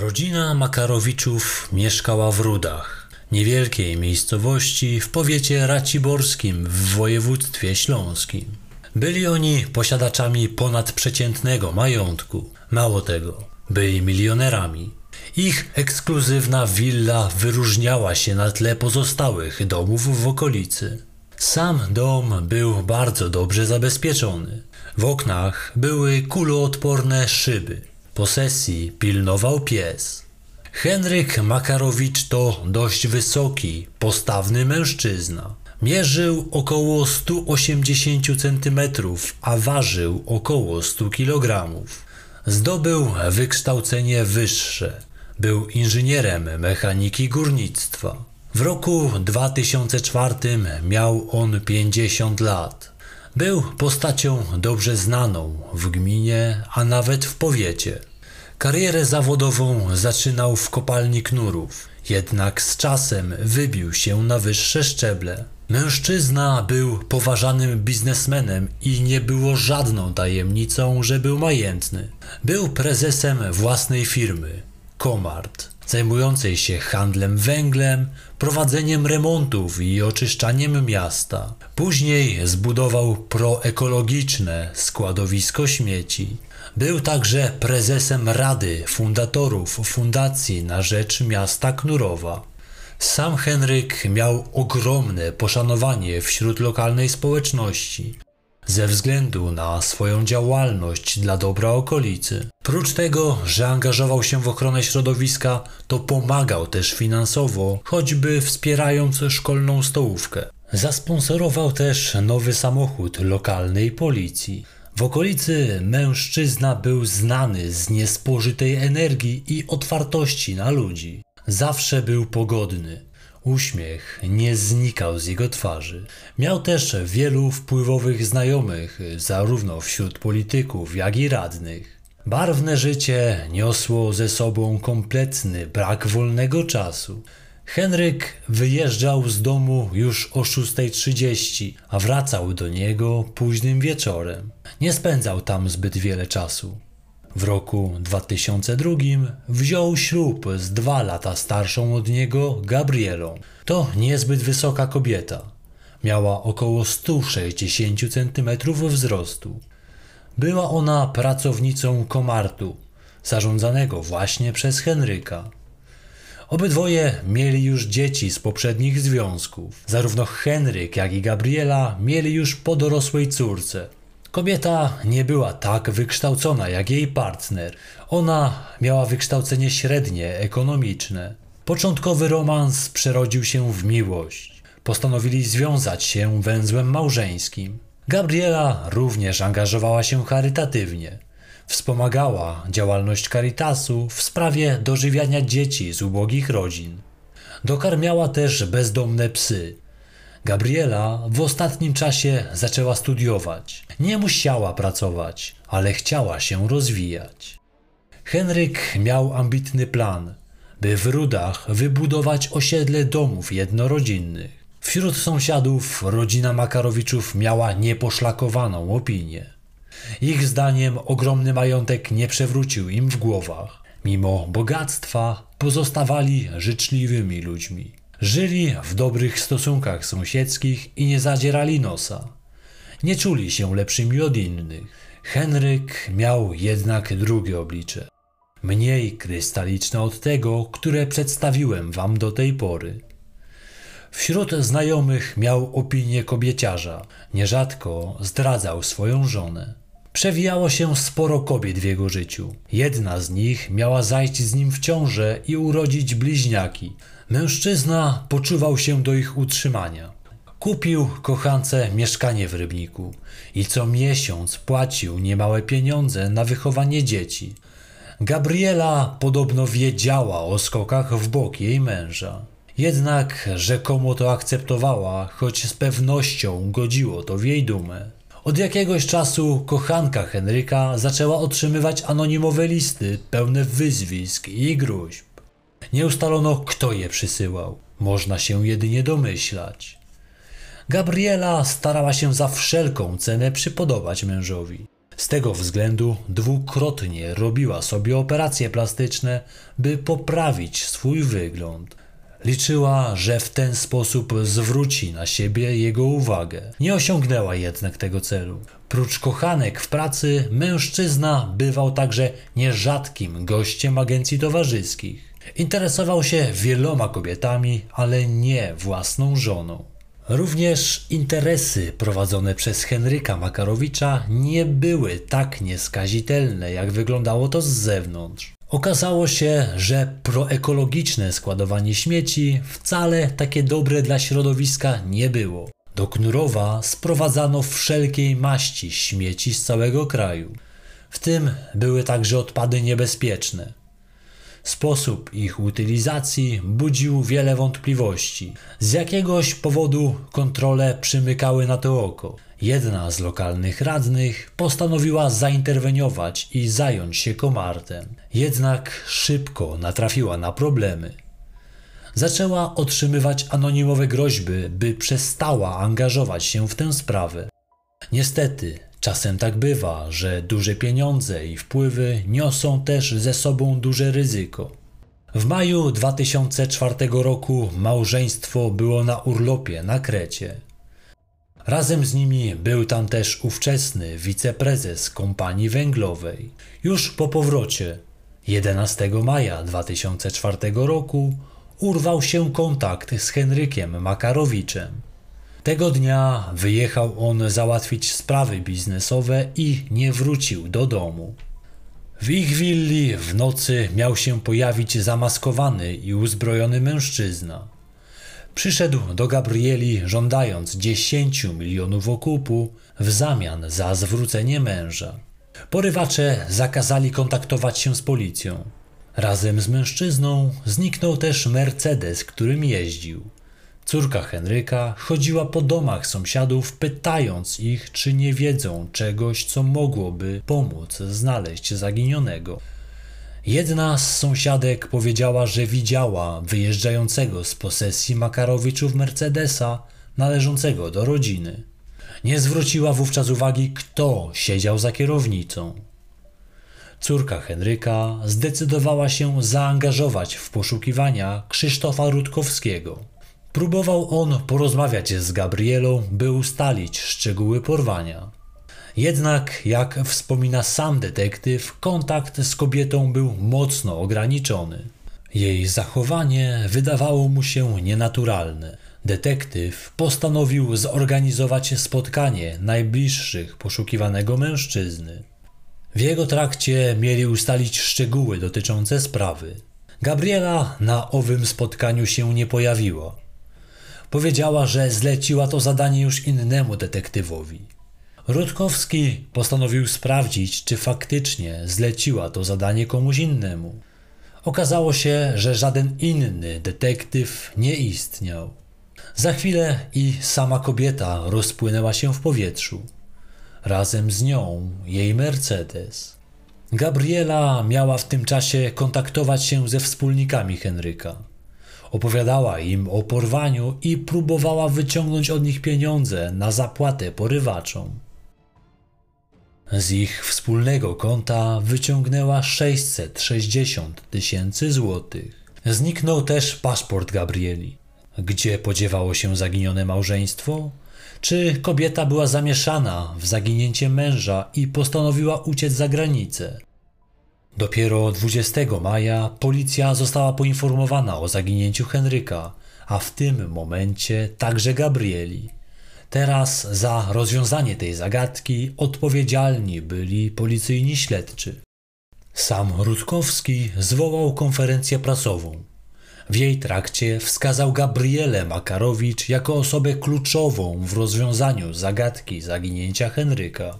Rodzina Makarowiczów mieszkała w Rudach, niewielkiej miejscowości w powiecie raciborskim w województwie śląskim. Byli oni posiadaczami ponadprzeciętnego majątku. Mało tego, byli milionerami. Ich ekskluzywna willa wyróżniała się na tle pozostałych domów w okolicy. Sam dom był bardzo dobrze zabezpieczony. W oknach były kuloodporne szyby. Posesji pilnował pies. Henryk Makarowicz to dość wysoki, postawny mężczyzna. Mierzył około 180 cm, a ważył około 100 kg. Zdobył wykształcenie wyższe. Był inżynierem mechaniki górnictwa. W roku 2004 miał on 50 lat. Był postacią dobrze znaną w gminie, a nawet w powiecie. Karierę zawodową zaczynał w kopalni knurów, jednak z czasem wybił się na wyższe szczeble. Mężczyzna był poważanym biznesmenem i nie było żadną tajemnicą, że był majętny. Był prezesem własnej firmy, Komart, zajmującej się handlem węglem, prowadzeniem remontów i oczyszczaniem miasta. Później zbudował proekologiczne składowisko śmieci. Był także prezesem Rady Fundatorów Fundacji na rzecz miasta Knurowa. Sam Henryk miał ogromne poszanowanie wśród lokalnej społeczności ze względu na swoją działalność dla dobra okolicy. Prócz tego, że angażował się w ochronę środowiska, to pomagał też finansowo, choćby wspierając szkolną stołówkę. Zasponsorował też nowy samochód lokalnej policji. W okolicy mężczyzna był znany z niespożytej energii i otwartości na ludzi. Zawsze był pogodny. Uśmiech nie znikał z jego twarzy. Miał też wielu wpływowych znajomych, zarówno wśród polityków, jak i radnych. Barwne życie niosło ze sobą kompletny brak wolnego czasu. Henryk wyjeżdżał z domu już o 6.30, a wracał do niego późnym wieczorem. Nie spędzał tam zbyt wiele czasu. W roku 2002 wziął ślub z dwa lata starszą od niego Gabrielą. To niezbyt wysoka kobieta. Miała około 160 cm wzrostu. Była ona pracownicą Komartu, zarządzanego właśnie przez Henryka. Obydwoje mieli już dzieci z poprzednich związków. Zarówno Henryk, jak i Gabriela mieli już po dorosłej córce. Kobieta nie była tak wykształcona jak jej partner. Ona miała wykształcenie średnie, ekonomiczne. Początkowy romans przerodził się w miłość. Postanowili związać się węzłem małżeńskim. Gabriela również angażowała się charytatywnie. Wspomagała działalność Caritasu w sprawie dożywiania dzieci z ubogich rodzin. Dokarmiała też bezdomne psy. Gabriela w ostatnim czasie zaczęła studiować. Nie musiała pracować, ale chciała się rozwijać. Henryk miał ambitny plan, by w Rudach wybudować osiedle domów jednorodzinnych. Wśród sąsiadów rodzina Makarowiczów miała nieposzlakowaną opinię. Ich zdaniem ogromny majątek nie przewrócił im w głowach. Mimo bogactwa pozostawali życzliwymi ludźmi. Żyli w dobrych stosunkach sąsiedzkich i nie zadzierali nosa. Nie czuli się lepszymi od innych. Henryk miał jednak drugie oblicze. Mniej krystaliczne od tego, które przedstawiłem wam do tej pory. Wśród znajomych miał opinię kobieciarza. Nierzadko zdradzał swoją żonę. Przewijało się sporo kobiet w jego życiu. Jedna z nich miała zajść z nim w ciążę i urodzić bliźniaki. Mężczyzna poczuwał się do ich utrzymania. Kupił kochance mieszkanie w Rybniku i co miesiąc płacił niemałe pieniądze na wychowanie dzieci. Gabriela podobno wiedziała o skokach w bok jej męża. Jednak rzekomo to akceptowała, choć z pewnością godziło to w jej dumę. Od jakiegoś czasu kochanka Henryka zaczęła otrzymywać anonimowe listy pełne wyzwisk i gruźb. Nie ustalono, kto je przysyłał. Można się jedynie domyślać. Gabriela starała się za wszelką cenę przypodobać mężowi. Z tego względu dwukrotnie robiła sobie operacje plastyczne, by poprawić swój wygląd. Liczyła, że w ten sposób zwróci na siebie jego uwagę. Nie osiągnęła jednak tego celu. Prócz kochanek w pracy, mężczyzna bywał także nierzadkim gościem agencji towarzyskich. Interesował się wieloma kobietami, ale nie własną żoną. Również interesy prowadzone przez Henryka Makarowicza nie były tak nieskazitelne, jak wyglądało to z zewnątrz. Okazało się, że proekologiczne składowanie śmieci wcale takie dobre dla środowiska nie było. Do Knurowa sprowadzano wszelkiej maści śmieci z całego kraju. W tym były także odpady niebezpieczne. Sposób ich utylizacji budził wiele wątpliwości. Z jakiegoś powodu kontrole przymykały na to oko. Jedna z lokalnych radnych postanowiła zainterweniować i zająć się komartem. Jednak szybko natrafiła na problemy. Zaczęła otrzymywać anonimowe groźby, by przestała angażować się w tę sprawę. Niestety, czasem tak bywa, że duże pieniądze i wpływy niosą też ze sobą duże ryzyko. W maju 2004 roku małżeństwo było na urlopie na Krecie. Razem z nimi był tam też ówczesny wiceprezes kompanii węglowej. Już po powrocie 11 maja 2004 roku urwał się kontakt z Henrykiem Makarowiczem. Tego dnia wyjechał on załatwić sprawy biznesowe i nie wrócił do domu. W ich willi w nocy miał się pojawić zamaskowany i uzbrojony mężczyzna. Przyszedł do Gabrieli żądając 10 milionów okupu w zamian za zwrócenie męża. Porywacze zakazali kontaktować się z policją. Razem z mężczyzną zniknął też Mercedes, którym jeździł. Córka Henryka chodziła po domach sąsiadów, pytając ich, czy nie wiedzą czegoś, co mogłoby pomóc znaleźć zaginionego. Jedna z sąsiadek powiedziała, że widziała wyjeżdżającego z posesji Makarowiczów Mercedesa należącego do rodziny. Nie zwróciła wówczas uwagi, kto siedział za kierownicą. Córka Henryka zdecydowała się zaangażować w poszukiwania Krzysztofa Rutkowskiego. Próbował on porozmawiać z Gabrielą, by ustalić szczegóły porwania. Jednak, jak wspomina sam detektyw, kontakt z kobietą był mocno ograniczony. Jej zachowanie wydawało mu się nienaturalne. Detektyw postanowił zorganizować spotkanie najbliższych poszukiwanego mężczyzny. W jego trakcie mieli ustalić szczegóły dotyczące sprawy. Gabriela na owym spotkaniu się nie pojawiła. Powiedziała, że zleciła to zadanie już innemu detektywowi. Rutkowski postanowił sprawdzić, czy faktycznie zleciła to zadanie komuś innemu. Okazało się, że żaden inny detektyw nie istniał. Za chwilę i sama kobieta rozpłynęła się w powietrzu. Razem z nią jej Mercedes. Gabriela miała w tym czasie kontaktować się ze wspólnikami Henryka. Opowiadała im o porwaniu i próbowała wyciągnąć od nich pieniądze na zapłatę porywaczom. Z ich wspólnego konta wyciągnęła 660 tysięcy złotych. Zniknął też paszport Gabrieli. Gdzie podziewało się zaginione małżeństwo? Czy kobieta była zamieszana w zaginięcie męża i postanowiła uciec za granicę? Dopiero 20 maja policja została poinformowana o zaginięciu Henryka, a w tym momencie także Gabrieli. Teraz za rozwiązanie tej zagadki odpowiedzialni byli policyjni śledczy. Sam Rutkowski zwołał konferencję prasową. W jej trakcie wskazał Gabrielę Makarowicz jako osobę kluczową w rozwiązaniu zagadki zaginięcia Henryka.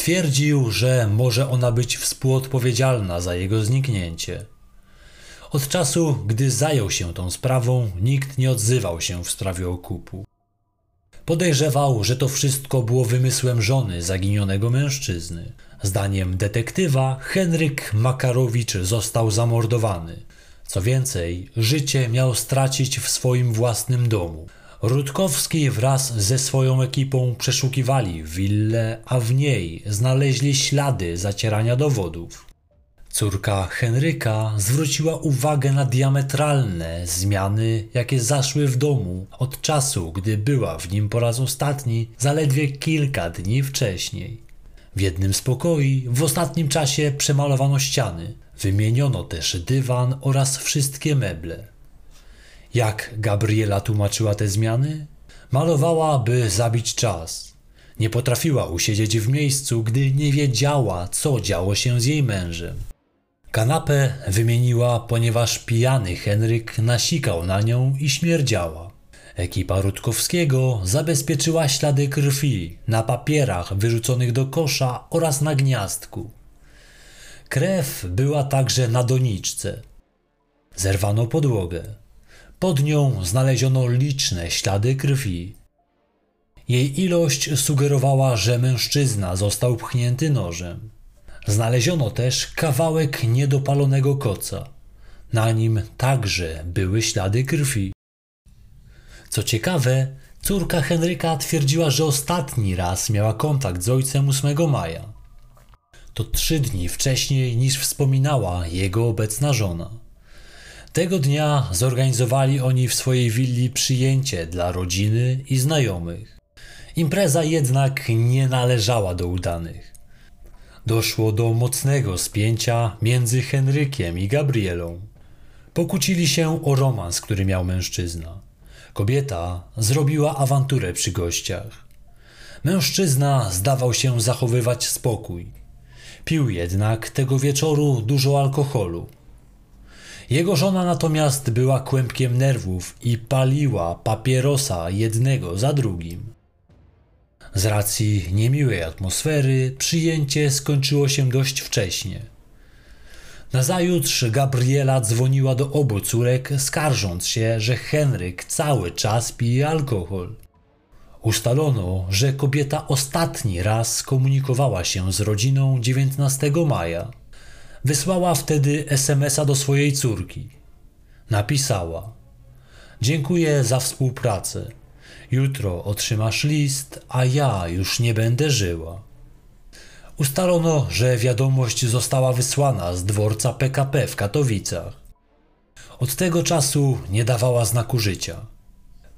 Twierdził, że może ona być współodpowiedzialna za jego zniknięcie. Od czasu, gdy zajął się tą sprawą, nikt nie odzywał się w sprawie okupu. Podejrzewał, że to wszystko było wymysłem żony zaginionego mężczyzny. Zdaniem detektywa, Henryk Makarowicz został zamordowany. Co więcej, życie miał stracić w swoim własnym domu. Rutkowski wraz ze swoją ekipą przeszukiwali willę, a w niej znaleźli ślady zacierania dowodów. Córka Henryka zwróciła uwagę na diametralne zmiany, jakie zaszły w domu od czasu, gdy była w nim po raz ostatni, zaledwie kilka dni wcześniej. W jednym z pokoi w ostatnim czasie przemalowano ściany, wymieniono też dywan oraz wszystkie meble. Jak Gabriela tłumaczyła te zmiany? Malowała, by zabić czas. Nie potrafiła usiedzieć w miejscu, gdy nie wiedziała, co działo się z jej mężem. Kanapę wymieniła, ponieważ pijany Henryk nasikał na nią i śmierdziała. Ekipa Rutkowskiego zabezpieczyła ślady krwi na papierach wyrzuconych do kosza oraz na gniazdku. Krew była także na doniczce. Zerwano podłogę. Pod nią znaleziono liczne ślady krwi. Jej ilość sugerowała, że mężczyzna został pchnięty nożem. Znaleziono też kawałek niedopalonego koca. Na nim także były ślady krwi. Co ciekawe, córka Henryka twierdziła, że ostatni raz miała kontakt z ojcem 8 maja. To trzy dni wcześniej niż wspominała jego obecna żona. Tego dnia zorganizowali oni w swojej willi przyjęcie dla rodziny i znajomych. Impreza jednak nie należała do udanych. Doszło do mocnego spięcia między Henrykiem i Gabrielą. Pokłócili się o romans, który miał mężczyzna. Kobieta zrobiła awanturę przy gościach. Mężczyzna zdawał się zachowywać spokój. Pił jednak tego wieczoru dużo alkoholu. Jego żona natomiast była kłębkiem nerwów i paliła papierosa jednego za drugim. Z racji niemiłej atmosfery przyjęcie skończyło się dość wcześnie. Nazajutrz Gabriela dzwoniła do obu córek, skarżąc się, że Henryk cały czas pije alkohol. Ustalono, że kobieta ostatni raz skomunikowała się z rodziną 19 maja. Wysłała wtedy SMS-a do swojej córki. Napisała: Dziękuję za współpracę. Jutro otrzymasz list, a ja już nie będę żyła. Ustalono, że wiadomość została wysłana z dworca PKP w Katowicach. Od tego czasu nie dawała znaku życia.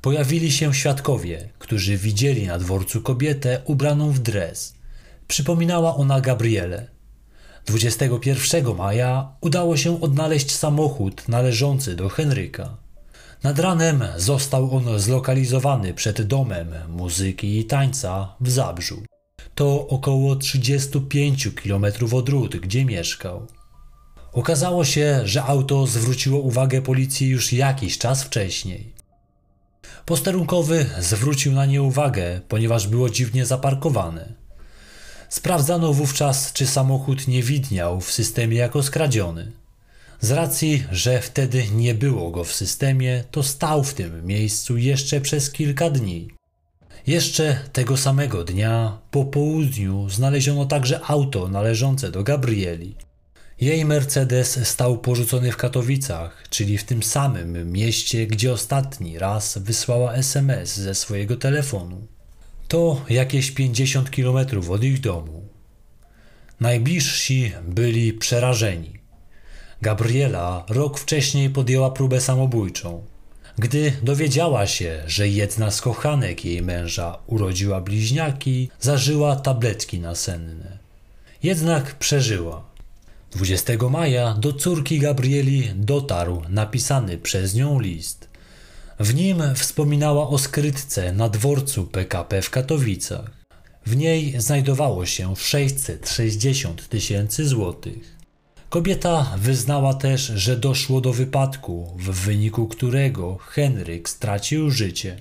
Pojawili się świadkowie, którzy widzieli na dworcu kobietę ubraną w dres. Przypominała ona Gabrielę. 21 maja udało się odnaleźć samochód należący do Henryka. Nad ranem został on zlokalizowany przed domem muzyki i tańca w Zabrzu. To około 35 km od Rud, gdzie mieszkał. Okazało się, że auto zwróciło uwagę policji już jakiś czas wcześniej. Posterunkowy zwrócił na nie uwagę, ponieważ było dziwnie zaparkowane. Sprawdzano wówczas, czy samochód nie widniał w systemie jako skradziony. Z racji, że wtedy nie było go w systemie, to stał w tym miejscu jeszcze przez kilka dni. Jeszcze tego samego dnia, po południu, znaleziono także auto należące do Gabrieli. Jej Mercedes stał porzucony w Katowicach, czyli w tym samym mieście, gdzie ostatni raz wysłała SMS ze swojego telefonu. To jakieś 50 km od ich domu. Najbliżsi byli przerażeni. Gabriela rok wcześniej podjęła próbę samobójczą. Gdy dowiedziała się, że jedna z kochanek jej męża urodziła bliźniaki, zażyła tabletki nasenne. Jednak przeżyła. 20 maja do córki Gabrieli dotarł napisany przez nią list. W nim wspominała o skrytce na dworcu PKP w Katowicach. W niej znajdowało się 660 tysięcy złotych. Kobieta wyznała też, że doszło do wypadku, w wyniku którego Henryk stracił życie.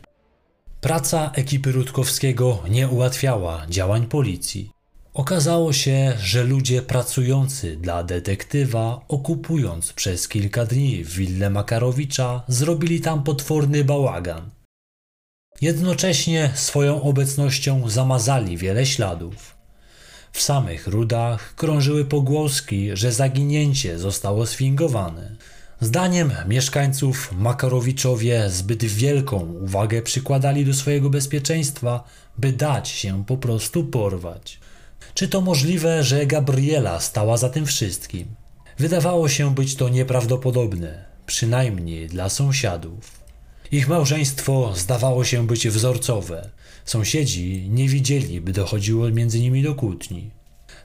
Praca ekipy Rutkowskiego nie ułatwiała działań policji. Okazało się, że ludzie pracujący dla detektywa, okupując przez kilka dni willę Makarowicza, zrobili tam potworny bałagan. Jednocześnie swoją obecnością zamazali wiele śladów. W samych rudach krążyły pogłoski, że zaginięcie zostało sfingowane. Zdaniem mieszkańców Makarowiczowie zbyt wielką uwagę przykładali do swojego bezpieczeństwa, by dać się po prostu porwać. Czy to możliwe, że Gabriela stała za tym wszystkim? Wydawało się być to nieprawdopodobne, przynajmniej dla sąsiadów. Ich małżeństwo zdawało się być wzorcowe. Sąsiedzi nie widzieli, by dochodziło między nimi do kłótni.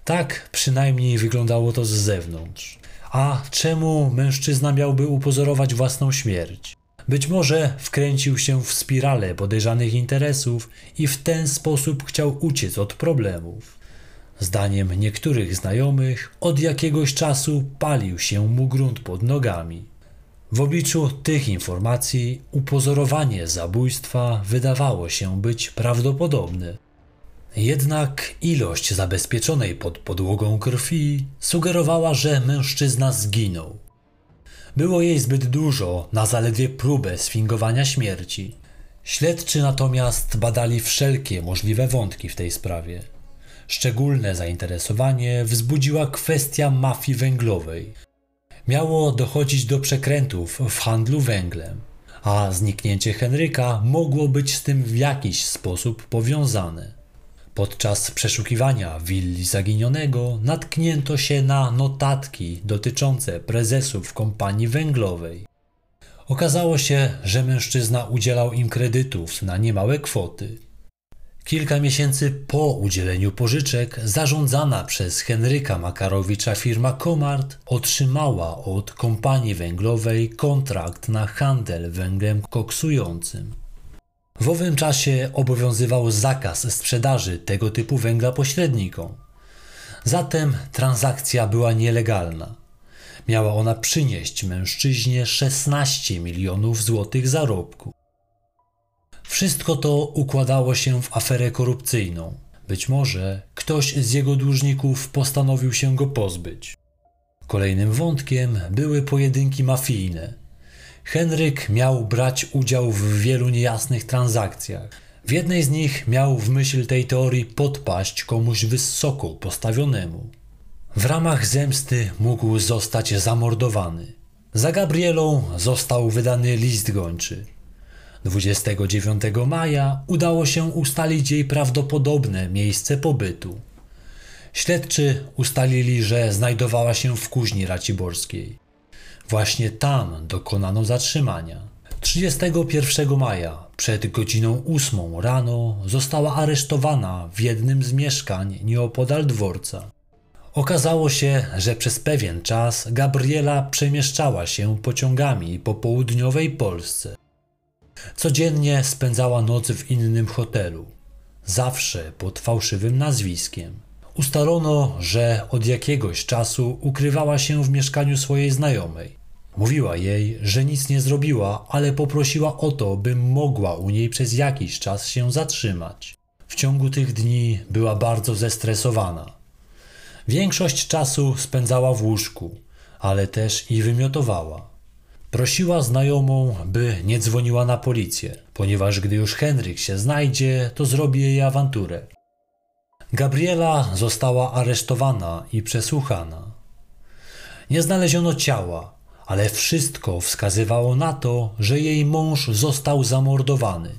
Tak przynajmniej wyglądało to z zewnątrz. A czemu mężczyzna miałby upozorować własną śmierć? Być może wkręcił się w spiralę podejrzanych interesów i w ten sposób chciał uciec od problemów. Zdaniem niektórych znajomych, od jakiegoś czasu palił się mu grunt pod nogami. W obliczu tych informacji upozorowanie zabójstwa wydawało się być prawdopodobne. Jednak ilość zabezpieczonej pod podłogą krwi sugerowała, że mężczyzna zginął. Było jej zbyt dużo na zaledwie próbę sfingowania śmierci. Śledczy natomiast badali wszelkie możliwe wątki w tej sprawie. Szczególne zainteresowanie wzbudziła kwestia mafii węglowej. Miało dochodzić do przekrętów w handlu węglem, a zniknięcie Henryka mogło być z tym w jakiś sposób powiązane. Podczas przeszukiwania willi zaginionego natknięto się na notatki dotyczące prezesów kompanii węglowej. Okazało się, że mężczyzna udzielał im kredytów na niemałe kwoty. Kilka miesięcy po udzieleniu pożyczek zarządzana przez Henryka Makarowicza firma Komart otrzymała od kompanii węglowej kontrakt na handel węglem koksującym. W owym czasie obowiązywał zakaz sprzedaży tego typu węgla pośrednikom. Zatem transakcja była nielegalna. Miała ona przynieść mężczyźnie 16 milionów złotych zarobku. Wszystko to układało się w aferę korupcyjną. Być może ktoś z jego dłużników postanowił się go pozbyć. Kolejnym wątkiem były pojedynki mafijne. Henryk miał brać udział w wielu niejasnych transakcjach. W jednej z nich miał w myśl tej teorii podpaść komuś wysoko postawionemu. W ramach zemsty mógł zostać zamordowany. Za Gabrielą został wydany list gończy. 29 maja udało się ustalić jej prawdopodobne miejsce pobytu. Śledczy ustalili, że znajdowała się w kuźni raciborskiej. Właśnie tam dokonano zatrzymania. 31 maja przed godziną 8 rano została aresztowana w jednym z mieszkań nieopodal dworca. Okazało się, że przez pewien czas Gabriela przemieszczała się pociągami po południowej Polsce. Codziennie spędzała noc w innym hotelu, zawsze pod fałszywym nazwiskiem. Ustalono, że od jakiegoś czasu ukrywała się w mieszkaniu swojej znajomej. Mówiła jej, że nic nie zrobiła, ale poprosiła o to, by mogła u niej przez jakiś czas się zatrzymać. W ciągu tych dni była bardzo zestresowana. Większość czasu spędzała w łóżku, ale też i wymiotowała. Prosiła znajomą, by nie dzwoniła na policję, ponieważ gdy już Henryk się znajdzie, to zrobi jej awanturę. Gabriela została aresztowana i przesłuchana. Nie znaleziono ciała, ale wszystko wskazywało na to, że jej mąż został zamordowany.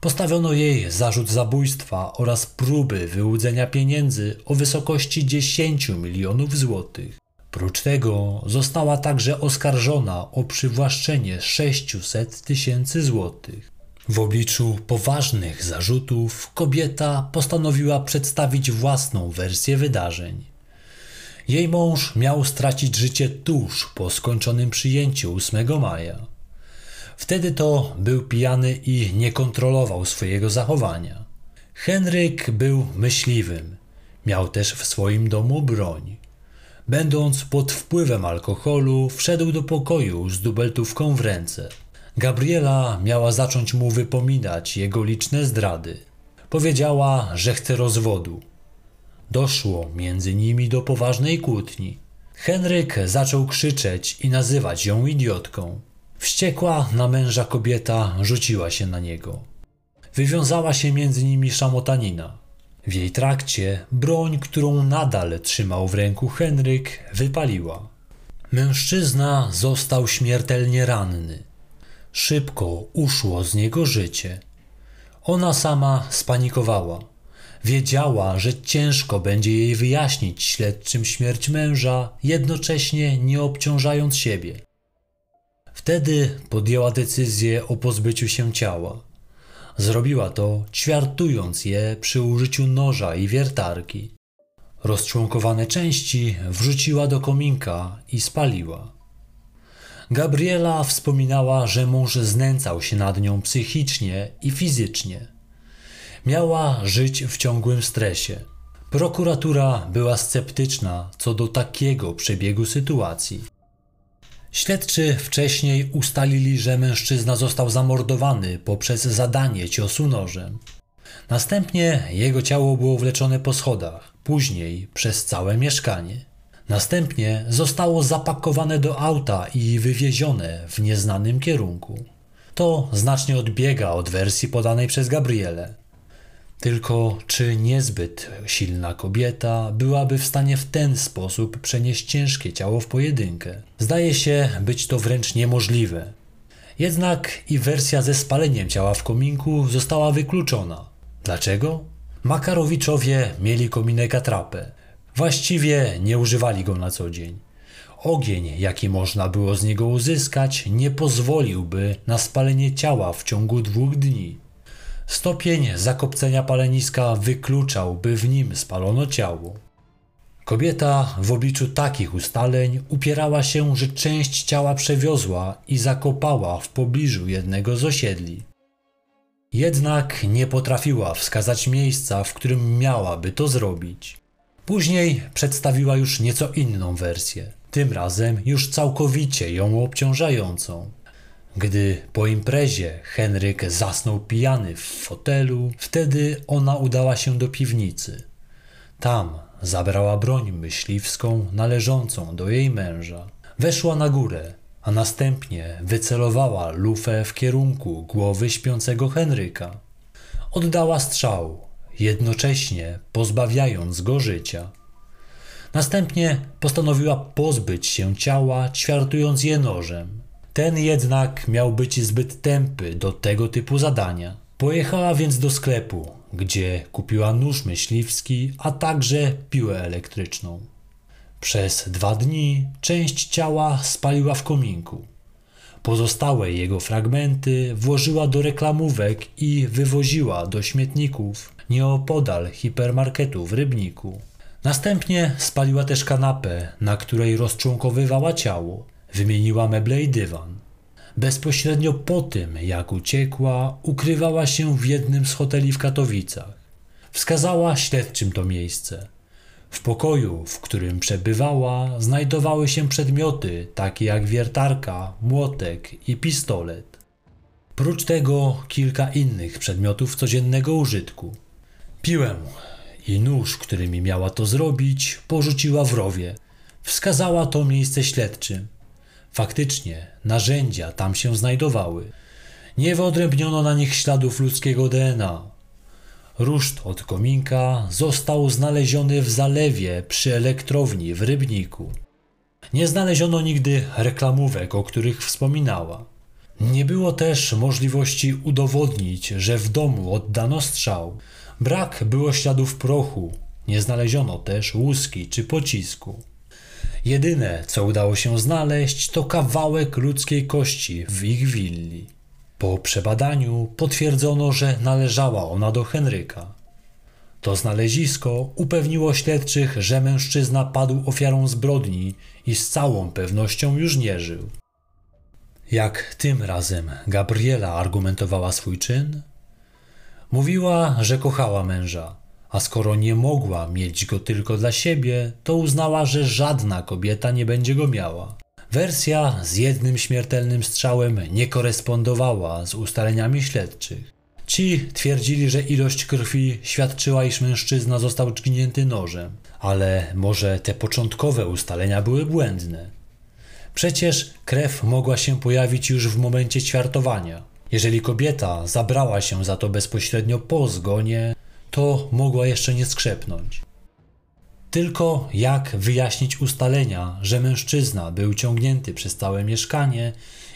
Postawiono jej zarzut zabójstwa oraz próby wyłudzenia pieniędzy o wysokości 10 milionów złotych. Prócz tego została także oskarżona o przywłaszczenie 600 tysięcy złotych. W obliczu poważnych zarzutów kobieta postanowiła przedstawić własną wersję wydarzeń. Jej mąż miał stracić życie tuż po skończonym przyjęciu 8 maja. Wtedy to był pijany i nie kontrolował swojego zachowania. Henryk był myśliwym. Miał też w swoim domu broń. Będąc pod wpływem alkoholu, wszedł do pokoju z dubeltówką w ręce. Gabriela miała zacząć mu wypominać jego liczne zdrady. Powiedziała, że chce rozwodu. Doszło między nimi do poważnej kłótni. Henryk zaczął krzyczeć i nazywać ją idiotką. Wściekła na męża kobieta rzuciła się na niego. Wywiązała się między nimi szamotanina. W jej trakcie broń, którą nadal trzymał w ręku Henryk, wypaliła. Mężczyzna został śmiertelnie ranny. Szybko uszło z niego życie. Ona sama spanikowała. Wiedziała, że ciężko będzie jej wyjaśnić śledczym śmierć męża, jednocześnie nie obciążając siebie. Wtedy podjęła decyzję o pozbyciu się ciała. Zrobiła to, ćwiartując je przy użyciu noża i wiertarki. Rozczłonkowane części wrzuciła do kominka i spaliła. Gabriela wspominała, że mąż znęcał się nad nią psychicznie i fizycznie. Miała żyć w ciągłym stresie. Prokuratura była sceptyczna co do takiego przebiegu sytuacji. Śledczy wcześniej ustalili, że mężczyzna został zamordowany poprzez zadanie ciosu nożem. Następnie jego ciało było wleczone po schodach, później przez całe mieszkanie. Następnie zostało zapakowane do auta i wywiezione w nieznanym kierunku. To znacznie odbiega od wersji podanej przez Gabrielę. Tylko czy niezbyt silna kobieta byłaby w stanie w ten sposób przenieść ciężkie ciało w pojedynkę? Zdaje się być to wręcz niemożliwe. Jednak i wersja ze spaleniem ciała w kominku została wykluczona. Dlaczego? Makarowiczowie mieli kominek atrapę. Właściwie nie używali go na co dzień. Ogień, jaki można było z niego uzyskać, nie pozwoliłby na spalenie ciała w ciągu dwóch dni. Stopień zakopcenia paleniska wykluczał, by w nim spalono ciało. Kobieta w obliczu takich ustaleń upierała się, że część ciała przewiozła i zakopała w pobliżu jednego z osiedli. Jednak nie potrafiła wskazać miejsca, w którym miałaby to zrobić. Później przedstawiła już nieco inną wersję, tym razem już całkowicie ją obciążającą. Gdy po imprezie Henryk zasnął pijany w fotelu, wtedy ona udała się do piwnicy. Tam zabrała broń myśliwską należącą do jej męża. Weszła na górę, a następnie wycelowała lufę w kierunku głowy śpiącego Henryka. Oddała strzał, jednocześnie pozbawiając go życia. Następnie postanowiła pozbyć się ciała, ćwiartując je nożem. Ten jednak miał być zbyt tępy do tego typu zadania. Pojechała więc do sklepu, gdzie kupiła nóż myśliwski, a także piłę elektryczną. Przez dwa dni część ciała spaliła w kominku. Pozostałe jego fragmenty włożyła do reklamówek i wywoziła do śmietników nieopodal hipermarketu w Rybniku. Następnie spaliła też kanapę, na której rozczłonkowywała ciało. Wymieniła meble i dywan. Bezpośrednio po tym, jak uciekła, ukrywała się w jednym z hoteli w Katowicach. Wskazała śledczym to miejsce. W pokoju, w którym przebywała, znajdowały się przedmioty takie jak wiertarka, młotek i pistolet. Prócz tego kilka innych przedmiotów codziennego użytku. Piłę i nóż, którymi miała to zrobić, porzuciła w rowie. Wskazała to miejsce śledczym. Faktycznie, narzędzia tam się znajdowały. Nie wyodrębniono na nich śladów ludzkiego DNA. Ruszt od kominka został znaleziony w zalewie przy elektrowni w Rybniku. Nie znaleziono nigdy reklamówek, o których wspominała. Nie było też możliwości udowodnić, że w domu oddano strzał. Brak było śladów prochu, nie znaleziono też łuski czy pocisku. Jedyne, co udało się znaleźć, to kawałek ludzkiej kości w ich willi. Po przebadaniu potwierdzono, że należała ona do Henryka. To znalezisko upewniło śledczych, że mężczyzna padł ofiarą zbrodni i z całą pewnością już nie żył. Jak tym razem Gabriela argumentowała swój czyn? Mówiła, że kochała męża, a skoro nie mogła mieć go tylko dla siebie, to uznała, że żadna kobieta nie będzie go miała. Wersja z jednym śmiertelnym strzałem nie korespondowała z ustaleniami śledczych. Ci twierdzili, że ilość krwi świadczyła, iż mężczyzna został dźgnięty nożem, ale może te początkowe ustalenia były błędne. Przecież krew mogła się pojawić już w momencie ćwiartowania. Jeżeli kobieta zabrała się za to bezpośrednio po zgonie, to mogła jeszcze nie skrzepnąć. Tylko jak wyjaśnić ustalenia, że mężczyzna był ciągnięty przez całe mieszkanie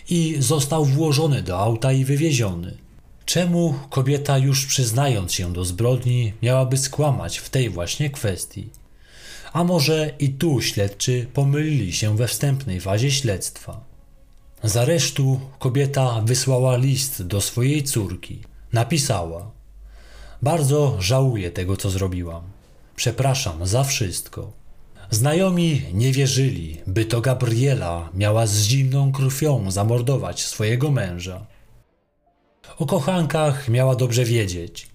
i został włożony do auta i wywieziony? Czemu kobieta, już przyznając się do zbrodni, miałaby skłamać w tej właśnie kwestii? A może i tu śledczy pomylili się we wstępnej fazie śledztwa? Z aresztu kobieta wysłała list do swojej córki. Napisała: Bardzo żałuję tego, co zrobiłam. Przepraszam za wszystko. Znajomi nie wierzyli, by to Gabriela miała z zimną krwią zamordować swojego męża. O kochankach miała dobrze wiedzieć.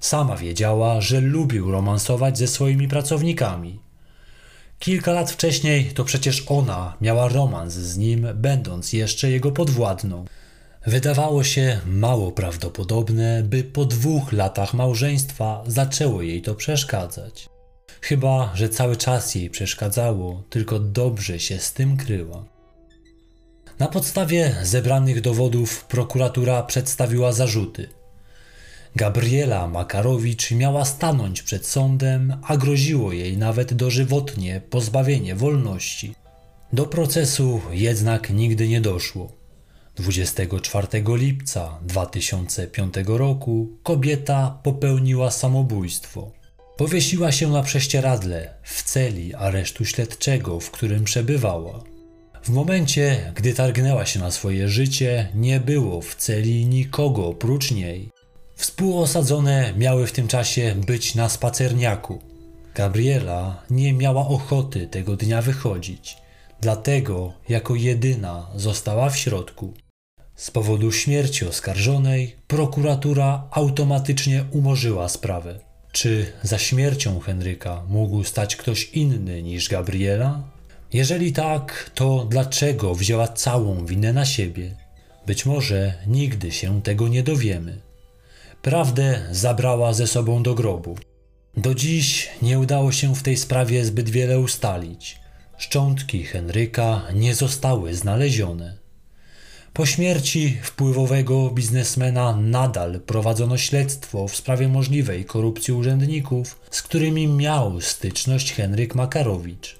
Sama wiedziała, że lubił romansować ze swoimi pracownikami. Kilka lat wcześniej to przecież ona miała romans z nim, będąc jeszcze jego podwładną. Wydawało się mało prawdopodobne, by po dwóch latach małżeństwa zaczęło jej to przeszkadzać. Chyba, że cały czas jej przeszkadzało, tylko dobrze się z tym kryła. Na podstawie zebranych dowodów prokuratura przedstawiła zarzuty. Gabriela Makarowicz miała stanąć przed sądem, a groziło jej nawet dożywotnie pozbawienie wolności. Do procesu jednak nigdy nie doszło. 24 lipca 2005 roku kobieta popełniła samobójstwo. Powiesiła się na prześcieradle w celi aresztu śledczego, w którym przebywała. W momencie, gdy targnęła się na swoje życie, nie było w celi nikogo oprócz niej. Współosadzone miały w tym czasie być na spacerniaku. Gabriela nie miała ochoty tego dnia wychodzić, dlatego jako jedyna została w środku. Z powodu śmierci oskarżonej prokuratura automatycznie umorzyła sprawę. Czy za śmiercią Henryka mógł stać ktoś inny niż Gabriela? Jeżeli tak, to dlaczego wzięła całą winę na siebie? Być może nigdy się tego nie dowiemy. Prawdę zabrała ze sobą do grobu. Do dziś nie udało się w tej sprawie zbyt wiele ustalić. Szczątki Henryka nie zostały znalezione. Po śmierci wpływowego biznesmena nadal prowadzono śledztwo w sprawie możliwej korupcji urzędników, z którymi miał styczność Henryk Makarowicz.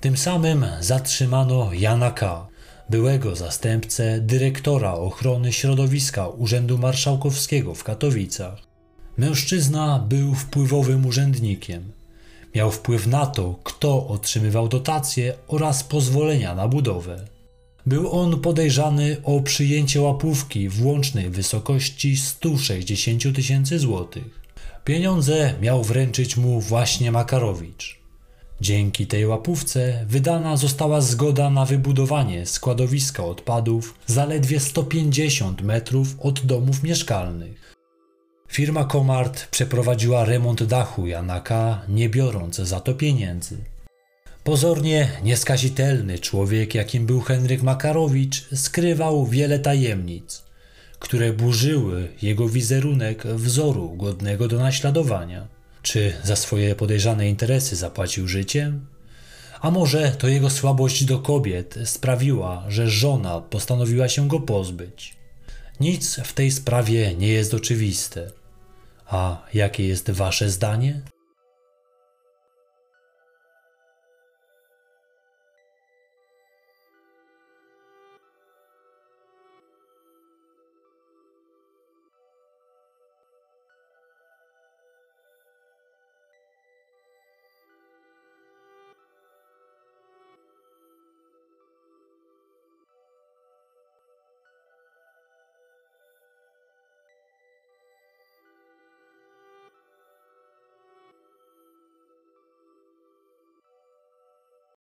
Tym samym zatrzymano Jana K., byłego zastępcę dyrektora ochrony środowiska Urzędu Marszałkowskiego w Katowicach. Mężczyzna był wpływowym urzędnikiem. Miał wpływ na to, kto otrzymywał dotacje oraz pozwolenia na budowę. Był on podejrzany o przyjęcie łapówki w łącznej wysokości 160 tysięcy złotych. Pieniądze miał wręczyć mu właśnie Makarowicz. Dzięki tej łapówce wydana została zgoda na wybudowanie składowiska odpadów zaledwie 150 metrów od domów mieszkalnych. Firma Komart przeprowadziła remont dachu Janaka, nie biorąc za to pieniędzy. Pozornie nieskazitelny człowiek, jakim był Henryk Makarowicz, skrywał wiele tajemnic, które burzyły jego wizerunek wzoru godnego do naśladowania. Czy za swoje podejrzane interesy zapłacił życiem? A może to jego słabość do kobiet sprawiła, że żona postanowiła się go pozbyć? Nic w tej sprawie nie jest oczywiste. A jakie jest wasze zdanie?